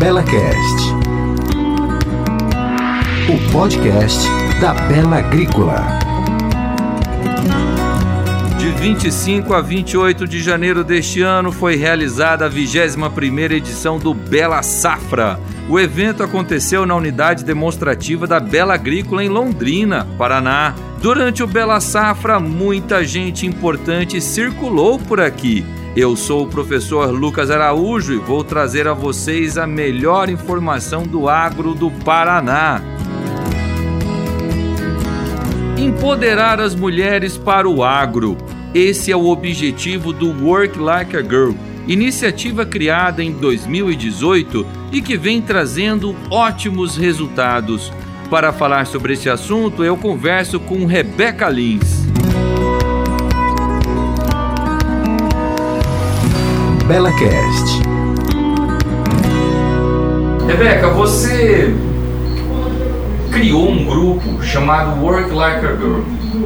BelaCast, o podcast da Bela Agrícola. De 25 a 28 de janeiro deste ano foi realizada a 21ª edição do Bela Safra. O evento aconteceu na unidade demonstrativa da Bela Agrícola em Londrina, Paraná. Durante o Bela Safra, muita gente importante circulou por aqui. Eu sou o professor Lucas Araújo e vou trazer a vocês a melhor informação do agro do Paraná. Empoderar as mulheres para o agro. Esse é o objetivo do Work Like a Girl, iniciativa criada em 2018 e que vem trazendo ótimos resultados. Para falar sobre esse assunto, eu converso com Rebeca Lins. BelaCast. Rebeca, você criou um grupo chamado Work Like a Girl.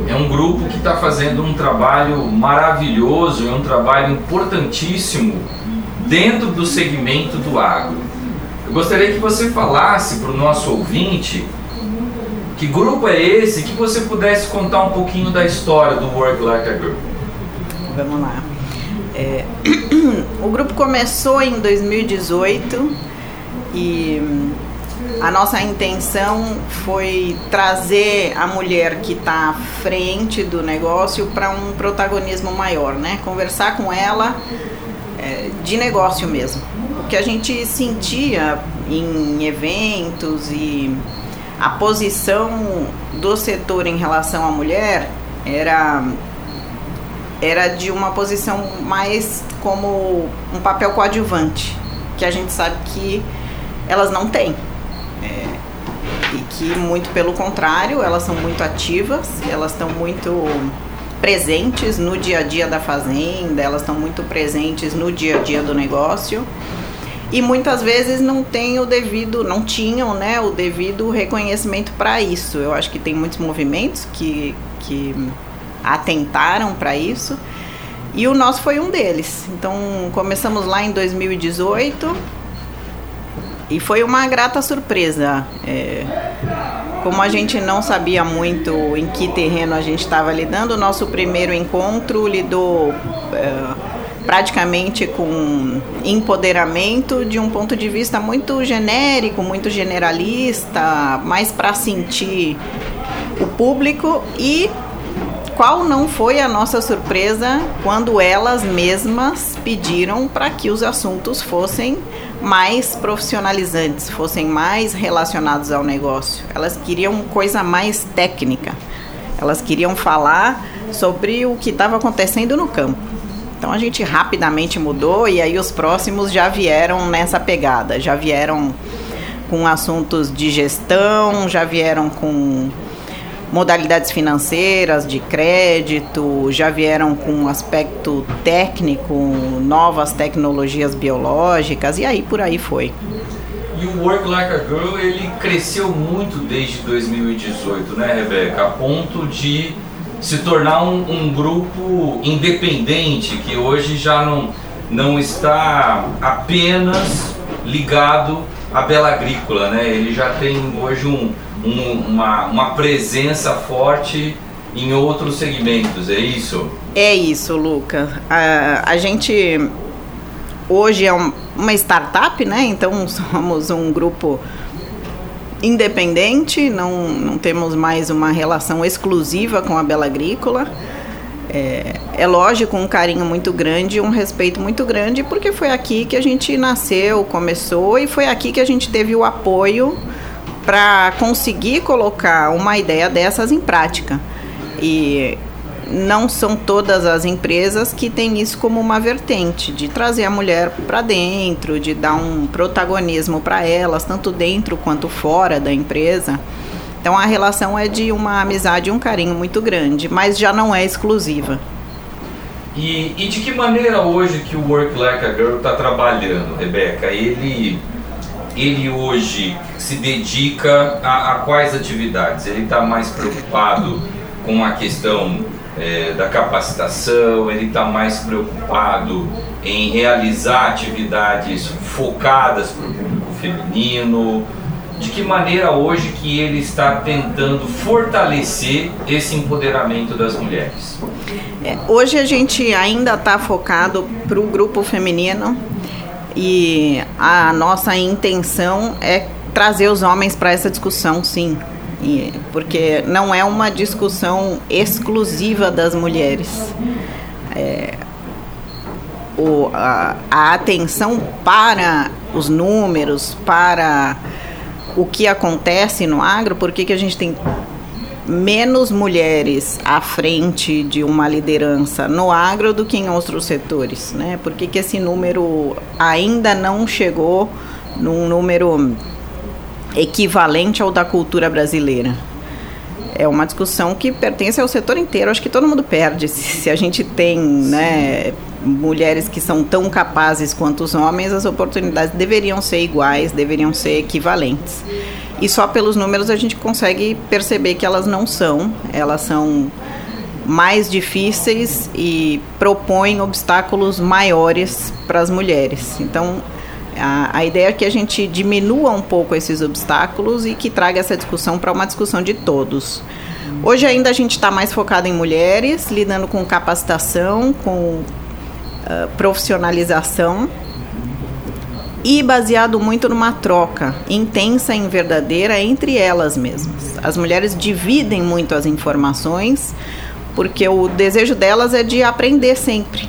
É um grupo que está fazendo um trabalho maravilhoso, é um trabalho importantíssimo dentro do segmento do agro. Eu gostaria que você falasse para o nosso ouvinte que grupo é esse, que você pudesse contar um pouquinho da história do Work Like a Girl. Vamos lá. É, o grupo começou em 2018 e a nossa intenção foi trazer a mulher que está à frente do negócio para um protagonismo maior, né? Conversar com ela é, de negócio mesmo. O que a gente sentia em eventos e a posição do setor em relação à mulher era era de uma posição mais como um papel coadjuvante, que a gente sabe que elas não têm. É, e que, muito pelo contrário, elas são muito ativas, elas estão muito presentes no dia a dia da fazenda, elas estão muito presentes no dia a dia do negócio e muitas vezes não tem o devido, não tinham, né, o devido reconhecimento para isso. Eu acho que tem muitos movimentos que, que atentaram para isso e o nosso foi um deles. Então começamos lá em 2018 e foi uma grata surpresa. É, como a gente não sabia muito em que terreno a gente estava lidando, o nosso primeiro encontro lidou é, praticamente com empoderamento de um ponto de vista muito genérico, muito generalista, mais para sentir o público e qual não foi a nossa surpresa quando elas mesmas pediram para que os assuntos fossem mais profissionalizantes, fossem mais relacionados ao negócio. Elas queriam coisa mais técnica. Elas queriam falar sobre o que estava acontecendo no campo. Então a gente rapidamente mudou e aí os próximos já vieram nessa pegada, já vieram com assuntos de gestão, já vieram com modalidades financeiras, de crédito, já vieram com um aspecto técnico, novas tecnologias biológicas e aí por aí foi. E o Work Like a Girl ele cresceu muito desde 2018, né, Rebeca? A ponto de se tornar um, um grupo independente que hoje já não, não está apenas ligado à Bela Agrícola, né? Ele já tem hoje um, um, uma, uma presença forte em outros segmentos, é isso? É isso, Luca. A, a gente hoje é um, uma startup, né? Então somos um grupo independente, não, não temos mais uma relação exclusiva com a Bela Agrícola. É, é lógico, um carinho muito grande, um respeito muito grande, porque foi aqui que a gente nasceu, começou e foi aqui que a gente teve o apoio para conseguir colocar uma ideia dessas em prática. E não são todas as empresas que têm isso como uma vertente de trazer a mulher para dentro, de dar um protagonismo para elas, tanto dentro quanto fora da empresa. Então a relação é de uma amizade e um carinho muito grande, mas já não é exclusiva. E, e de que maneira hoje que o Work Like a Girl está trabalhando, Rebeca? Ele ele hoje se dedica a, a quais atividades? Ele está mais preocupado com a questão é, da capacitação, ele está mais preocupado em realizar atividades focadas para o público feminino, de que maneira hoje que ele está tentando fortalecer esse empoderamento das mulheres? É, hoje a gente ainda está focado para o grupo feminino e a nossa intenção é trazer os homens para essa discussão, sim. E, porque não é uma discussão exclusiva das mulheres. É, o, a, a atenção para os números, para o que acontece no agro, por que, que a gente tem menos mulheres à frente de uma liderança no agro do que em outros setores, né? Por que, que esse número ainda não chegou num número equivalente ao da cultura brasileira? É uma discussão que pertence ao setor inteiro. Acho que todo mundo perde se, a gente tem, né, mulheres que são tão capazes quanto os homens, as oportunidades deveriam ser iguais, deveriam ser equivalentes. E só pelos números a gente consegue perceber que elas não são, elas são mais difíceis e propõem obstáculos maiores para as mulheres. Então, a, a, ideia é que a gente diminua um pouco esses obstáculos e que traga essa discussão para uma discussão de todos. Hoje ainda a gente está mais focado em mulheres, lidando com capacitação, com uh, profissionalização e baseado muito numa troca intensa e verdadeira entre elas mesmas. As mulheres dividem muito as informações porque o desejo delas é de aprender sempre.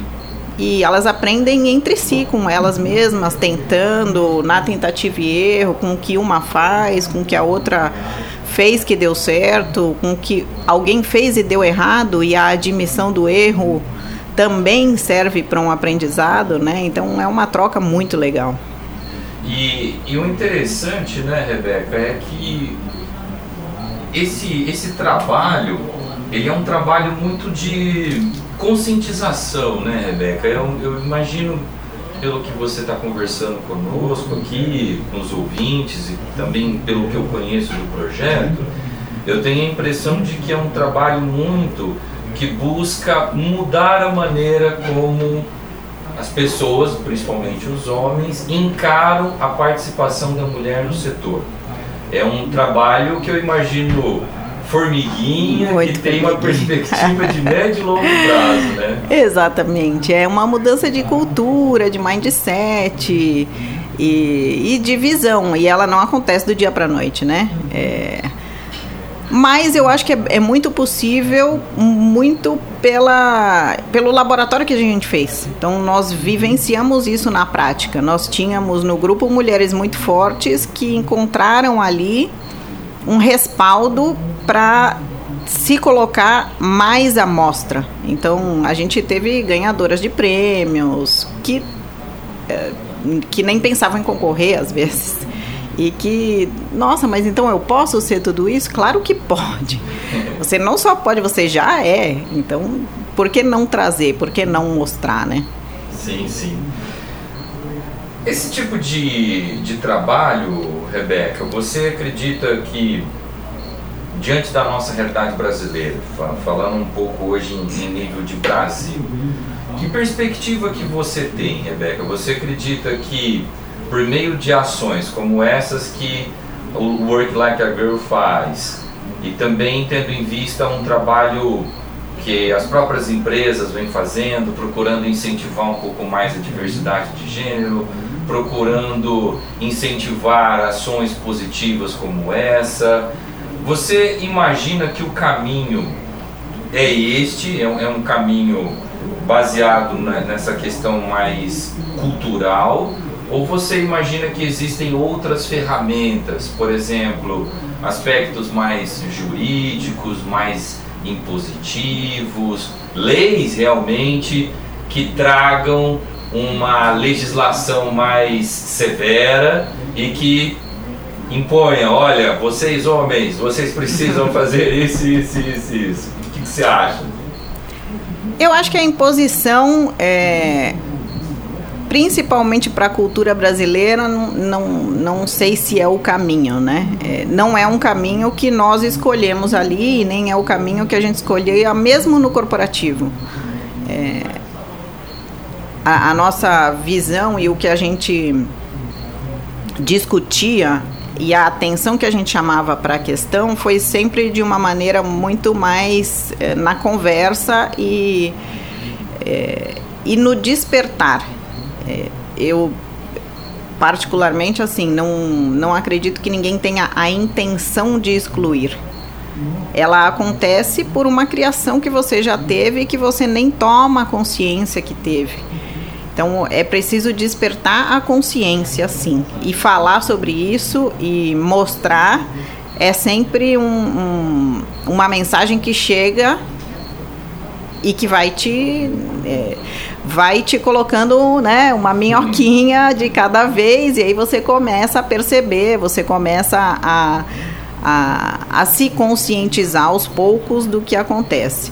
E elas aprendem entre si, com elas mesmas, tentando, na tentativa e erro, com o que uma faz, com o que a outra fez que deu certo, com o que alguém fez e deu errado, e a admissão do erro também serve para um aprendizado, né? Então é uma troca muito legal. E, e o interessante, né, Rebeca, é que esse, esse trabalho, ele é um trabalho muito de conscientização, né, Rebeca? Eu, eu imagino, pelo que você está conversando conosco aqui, com os ouvintes e também pelo que eu conheço do projeto, eu tenho a impressão de que é um trabalho muito que busca mudar a maneira como as pessoas, principalmente os homens, encaram a participação da mulher no setor. É um trabalho que eu imagino formiguinha Muito que tem uma perspectiva de médio e longo prazo, né? Exatamente. É uma mudança de cultura, de mindset e, e de visão. E ela não acontece do dia para noite, né? É, mas eu acho que é, é, muito possível, muito pela, pelo laboratório que a gente fez. Então, nós vivenciamos isso na prática. Nós tínhamos no grupo mulheres muito fortes que encontraram ali um respaldo para se colocar mais à mostra. Então, a gente teve ganhadoras de prêmios que, eh, que nem pensavam em concorrer às vezes e que, nossa, mas então eu posso ser tudo isso? Claro que pode. Você não só pode, você já é. Então, por que não trazer? Por que não mostrar, né? Sim, sim. Esse tipo de, de trabalho, Rebeca, você acredita que, diante da nossa realidade brasileira, falando um pouco hoje em, nível de Brasil, que perspectiva que você tem, Rebeca? Você acredita que por meio de ações como essas que o Work Like a Girl faz e também tendo em vista um trabalho que as próprias empresas vêm fazendo, procurando incentivar um pouco mais a diversidade de gênero, procurando incentivar ações positivas como essa. Você imagina que o caminho é este, é um, é um caminho baseado nessa questão mais cultural, ou você imagina que existem outras ferramentas, por exemplo, aspectos mais jurídicos, mais impositivos, leis realmente que tragam uma legislação mais severa e que imponha, olha, vocês homens, vocês precisam fazer isso, isso, isso, isso. O que, que você acha? Eu acho que a imposição é, principalmente para a cultura brasileira, não, não, não sei se é o caminho, né? É, não é um caminho que nós escolhemos ali, e nem é o caminho que a gente escolheu, mesmo no corporativo. É, a, a, nossa visão e o que a gente discutia e a atenção que a gente chamava para a questão foi sempre de uma maneira muito mais é, na conversa e, é, e no despertar. É, eu particularmente assim não, não acredito que ninguém tenha a intenção de excluir. Ela acontece por uma criação que você já teve e que você nem toma consciência que teve. Então é preciso despertar a consciência, sim, e falar sobre isso e mostrar é sempre um, um, uma mensagem que chega e que vai te é, vai te colocando né, uma minhoquinha de cada vez e aí você começa a perceber, você começa a, a, a se conscientizar aos poucos do que acontece.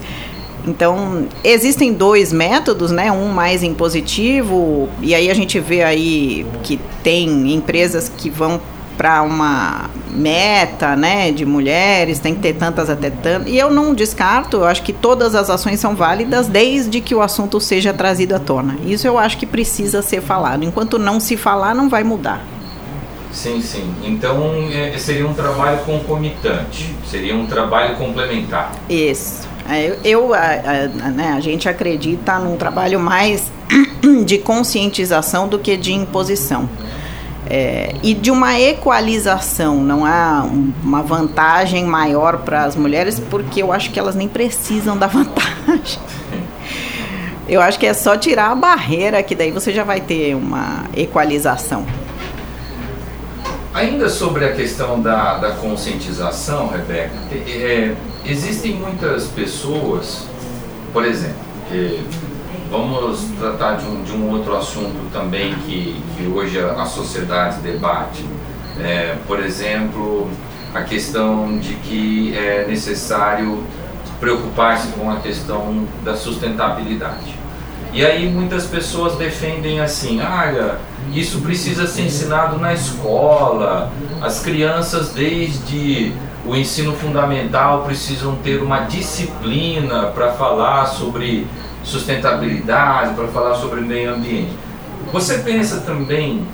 Então, existem dois métodos, né? Um mais impositivo, e aí a gente vê aí que tem empresas que vão para uma meta, né, de mulheres, tem que ter tantas até tantas. E eu não descarto, eu acho que todas as ações são válidas desde que o assunto seja trazido à tona. Isso eu acho que precisa ser falado. Enquanto não se falar, não vai mudar. Sim, sim. Então é, seria um trabalho concomitante, seria um trabalho complementar. Isso. É, eu, a, a, né, a gente acredita num trabalho mais de conscientização do que de imposição. É, e de uma equalização, não há uma vantagem maior para as mulheres, porque eu acho que elas nem precisam da vantagem. Eu acho que é só tirar a barreira, que daí você já vai ter uma equalização. Ainda sobre a questão da, da conscientização, Rebeca, é, existem muitas pessoas, por exemplo, que, vamos tratar de um, de um outro assunto também que, que hoje a, sociedade debate. É, por exemplo, a questão de que é necessário preocupar-se com a questão da sustentabilidade. E aí muitas pessoas defendem assim, olha, isso precisa ser ensinado na escola, as crianças desde o ensino fundamental precisam ter uma disciplina para falar sobre sustentabilidade, para falar sobre meio ambiente. Você pensa também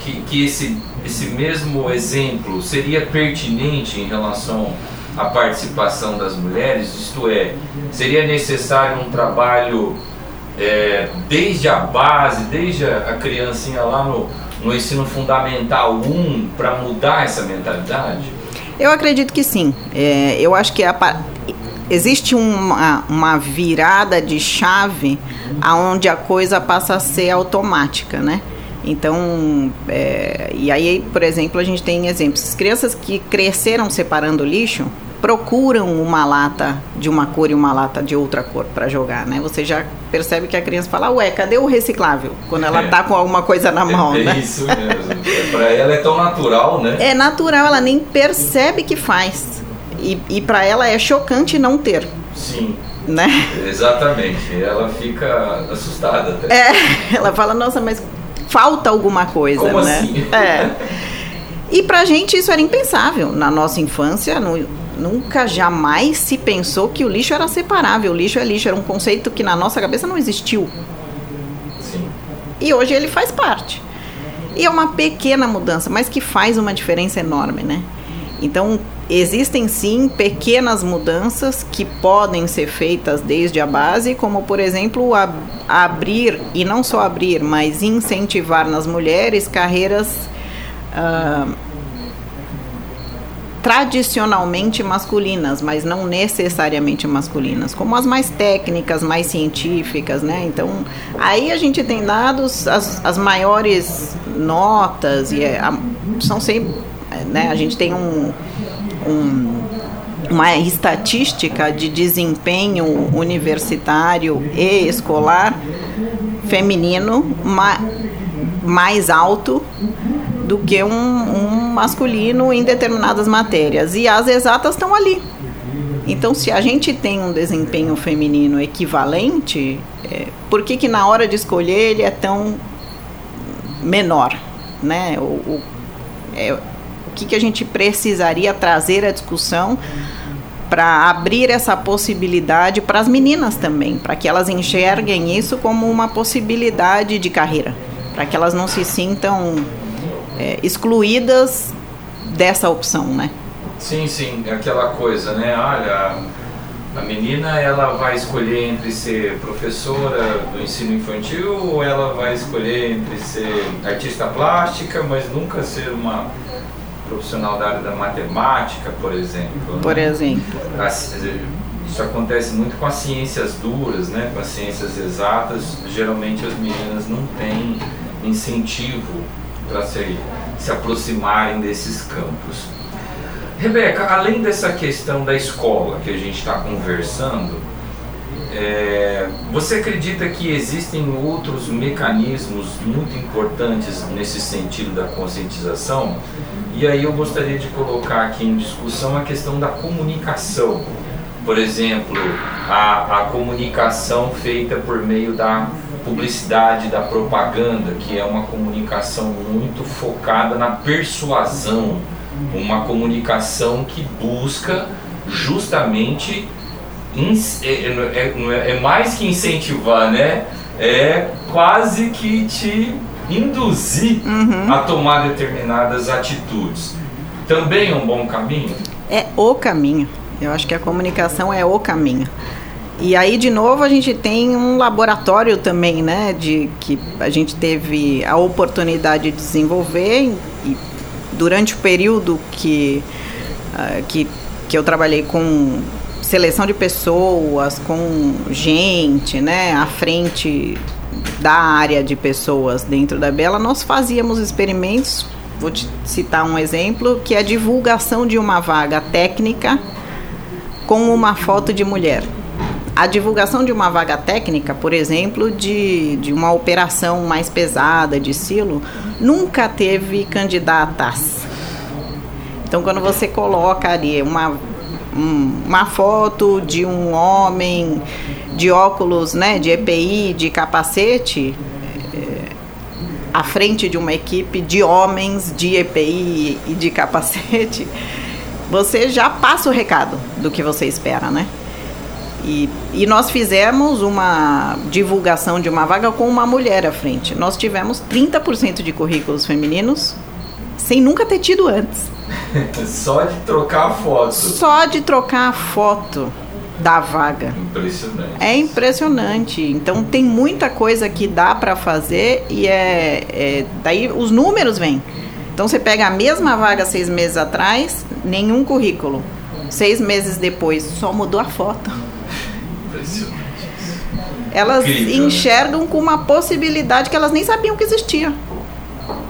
que, que esse, esse mesmo exemplo seria pertinente em relação à participação das mulheres? Isto é, seria necessário um trabalho é, desde a base, desde a criancinha lá no, no ensino fundamental 1 para mudar essa mentalidade? Eu acredito que sim. É, eu acho que a, existe uma, uma virada de chave aonde a coisa passa a ser automática, né? Então, é, e aí, por exemplo, a gente tem exemplos. As crianças que cresceram separando lixo, procuram uma lata de uma cor e uma lata de outra cor para jogar, né? Você já percebe que a criança fala, ué, cadê o reciclável? Quando ela é. tá com alguma coisa na mão, é, né? É isso mesmo. É, para ela é tão natural, né? É natural, ela nem percebe que faz. E, e para ela é chocante não ter. Sim. Né? Exatamente. Ela fica assustada até. É, ela fala, nossa, mas falta alguma coisa, Como né? Assim? É. E pra gente isso era impensável. Na nossa infância, no, nunca jamais se pensou que o lixo era separável. O lixo é lixo, era um conceito que na nossa cabeça não existiu. Sim. E hoje ele faz parte. E é uma pequena mudança, mas que faz uma diferença enorme, né? Então, existem sim pequenas mudanças que podem ser feitas desde a base, como por exemplo, ab abrir, e não só abrir, mas incentivar nas mulheres carreiras. Uh, tradicionalmente masculinas, mas não necessariamente masculinas, como as mais técnicas, mais científicas, né? Então, aí a gente tem dados, as, as maiores notas, e é, a, são sempre, né? A gente tem um, um uma estatística de desempenho universitário e escolar feminino ma, mais alto do que um, um masculino em determinadas matérias. E as exatas estão ali. Então, se a gente tem um desempenho feminino equivalente, é, por que, que na hora de escolher ele é tão menor? Né? O, o, é, que, que a gente precisaria trazer à discussão para abrir essa possibilidade para as meninas também, para que elas enxerguem isso como uma possibilidade de carreira, para que elas não se sintam é, excluídas dessa opção, né? Sim, sim, aquela coisa, né? Olha, a menina ela vai escolher entre ser professora do ensino infantil ou ela vai escolher entre ser artista plástica, mas nunca ser uma profissional da área da matemática, por exemplo. Né? Por exemplo. Isso acontece muito com as ciências duras, né? com as ciências exatas. Geralmente as meninas não têm incentivo para se, se aproximarem desses campos. Rebeca, além dessa questão da escola que a gente está conversando, é, você acredita que existem outros mecanismos muito importantes nesse sentido da conscientização? E aí eu gostaria de colocar aqui em discussão a questão da comunicação. Por exemplo, a, a comunicação feita por meio da publicidade, da propaganda, que é uma comunicação muito focada na persuasão uma comunicação que busca justamente é, é, é, é, mais que incentivar, né? É quase que te induzir uhum. a tomar determinadas atitudes. Também é um bom caminho? É o caminho. Eu acho que a comunicação é o caminho. E aí, de novo, a gente tem um laboratório também, né? De que a gente teve a oportunidade de desenvolver e durante o período que, uh, que, que eu trabalhei com seleção de pessoas, com gente, né, à frente da área de pessoas dentro da Bela, nós fazíamos experimentos. Vou te citar um exemplo, que é a divulgação de uma vaga técnica com uma foto de mulher. A divulgação de uma vaga técnica, por exemplo, de, de uma operação mais pesada de silo, nunca teve candidatas. Então, quando você coloca ali uma, um, uma foto de um homem de óculos, né, de EPI, de capacete, é, à frente de uma equipe de homens de EPI e de capacete, você já passa o recado do que você espera, né? E, e nós fizemos uma divulgação de uma vaga com uma mulher à frente. Nós tivemos 30% de currículos femininos sem nunca ter tido antes. Só de trocar a foto. Só de trocar a foto da vaga. Impressionante. É impressionante. Então tem muita coisa que dá para fazer e é, é, daí os números vêm. Então você pega a mesma vaga seis meses atrás, nenhum currículo. Seis meses depois, só mudou a foto elas Incrível, né? enxergam né? com uma possibilidade que elas nem sabiam que existia.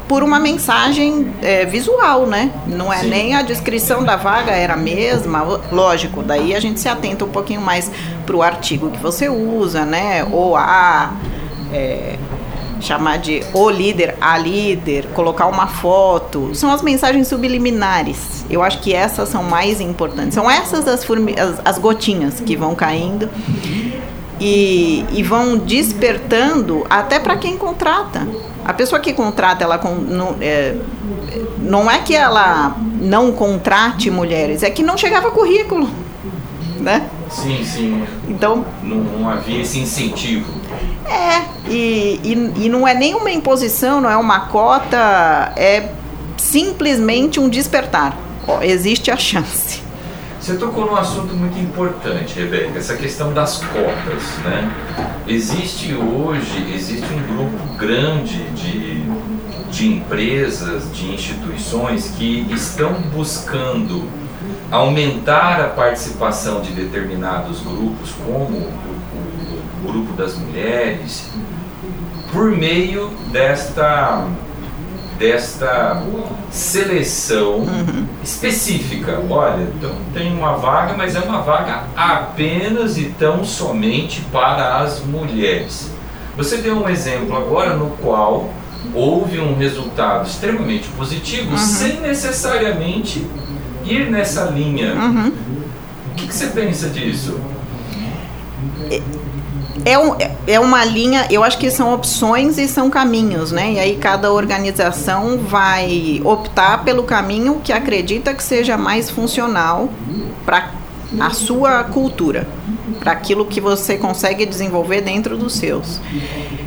Por uma mensagem é, visual, né? Não é Sim. nem a descrição da vaga era a mesma, lógico, daí a gente se atenta um pouquinho mais para o artigo que você usa, né? Ou a. É, chamar de o líder, a líder, colocar uma foto. São as mensagens subliminares. Eu acho que essas são mais importantes. São essas as, as, as gotinhas que vão caindo e, e vão despertando até para quem contrata. A pessoa que contrata, ela não é, não é que ela não contrate mulheres, é que não chegava currículo, né? Sim, sim. Então não, não havia esse incentivo. É, e, e, e não é nenhuma imposição, não é uma cota, é simplesmente um despertar. existe a chance. Você tocou num assunto muito importante, Rebeca, essa questão das cotas, né? Existe hoje, existe um grupo grande de, de empresas, de instituições que estão buscando aumentar a participação de determinados grupos, como o, o, o grupo das mulheres, por meio desta desta seleção uhum. específica. Olha, então tem uma vaga, mas é uma vaga apenas e tão somente para as mulheres. Você deu um exemplo agora no qual houve um resultado extremamente positivo uhum. sem necessariamente ir nessa linha. Uhum. O que, que você pensa disso? é, um, é uma linha, eu acho que são opções e são caminhos, né? E aí cada organização vai optar pelo caminho que acredita que seja mais funcional para a sua cultura, para aquilo que você consegue desenvolver dentro dos seus.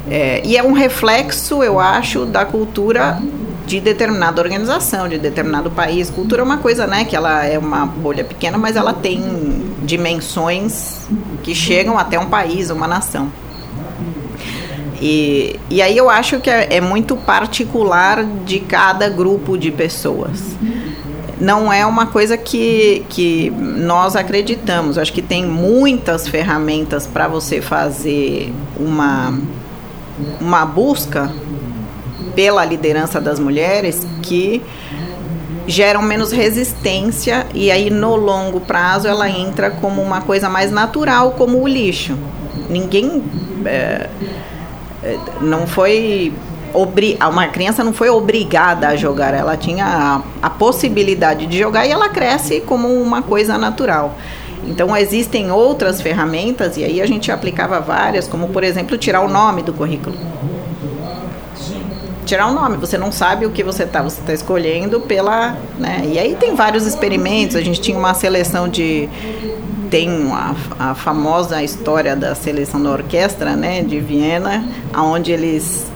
É, e é um reflexo, eu acho, da cultura de determinada organização, de determinado país. Cultura é uma coisa, né, que ela é uma bolha pequena, mas ela tem dimensões que chegam até um país, uma nação. E, e aí eu acho que é, é muito particular de cada grupo de pessoas não é uma coisa que, que nós acreditamos. Acho que tem muitas ferramentas para você fazer uma, uma busca pela liderança das mulheres que geram menos resistência e aí no longo prazo ela entra como uma coisa mais natural, como o lixo. Ninguém é, é não foi uma criança não foi obrigada a jogar, ela tinha a, a possibilidade de jogar e ela cresce como uma coisa natural. Então existem outras ferramentas e aí a gente aplicava várias, como por exemplo tirar o nome do currículo. Tirar o nome, você não sabe o que você está, você está escolhendo pela, né? E aí tem vários experimentos. A gente tinha uma seleção de tem a, a famosa história da seleção da orquestra, né, de Viena, aonde eles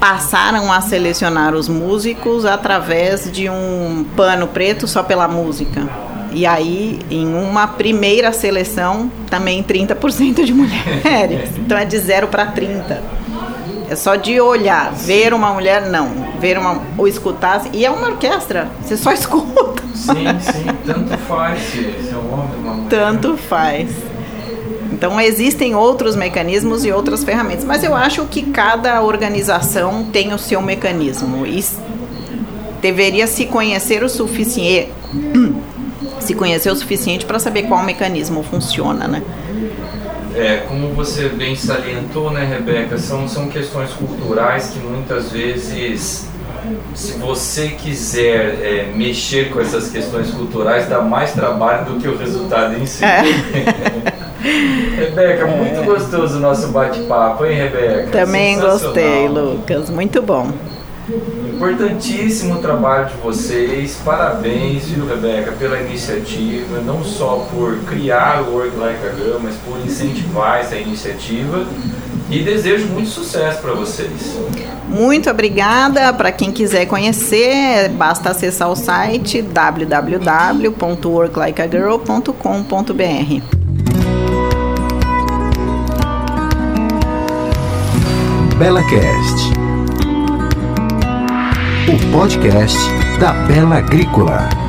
passaram a selecionar os músicos através de um pano preto só pela música. E aí, em uma primeira seleção, também 30% de mulheres. Então é de 0 para 30. É só de olhar, ver uma mulher, não. Ver uma. ou escutar. E é uma orquestra, você só escuta. Sim, sim, tanto faz se é um homem ou uma mulher. Tanto faz. Então existem outros mecanismos e outras ferramentas, mas eu acho que cada organização tem o seu mecanismo e deveria se conhecer o suficiente, se conhecer o suficiente para saber qual mecanismo funciona, né? É, como você bem salientou, né, Rebeca, são, são questões culturais que muitas vezes, se você quiser é, mexer com essas questões culturais, dá mais trabalho do que o resultado em si. É. Rebeca, muito gostoso o nosso bate-papo, hein, Rebeca? Também gostei, Lucas. Muito bom. Importantíssimo o trabalho de vocês. Parabéns, viu, Rebeca, pela iniciativa, não só por criar o Work Like a Girl, mas por incentivar essa iniciativa. E desejo muito sucesso para vocês. Muito obrigada. Para quem quiser conhecer, basta acessar o site www.worklikeagirl.com.br. BelaCast, o podcast da Bela Agrícola.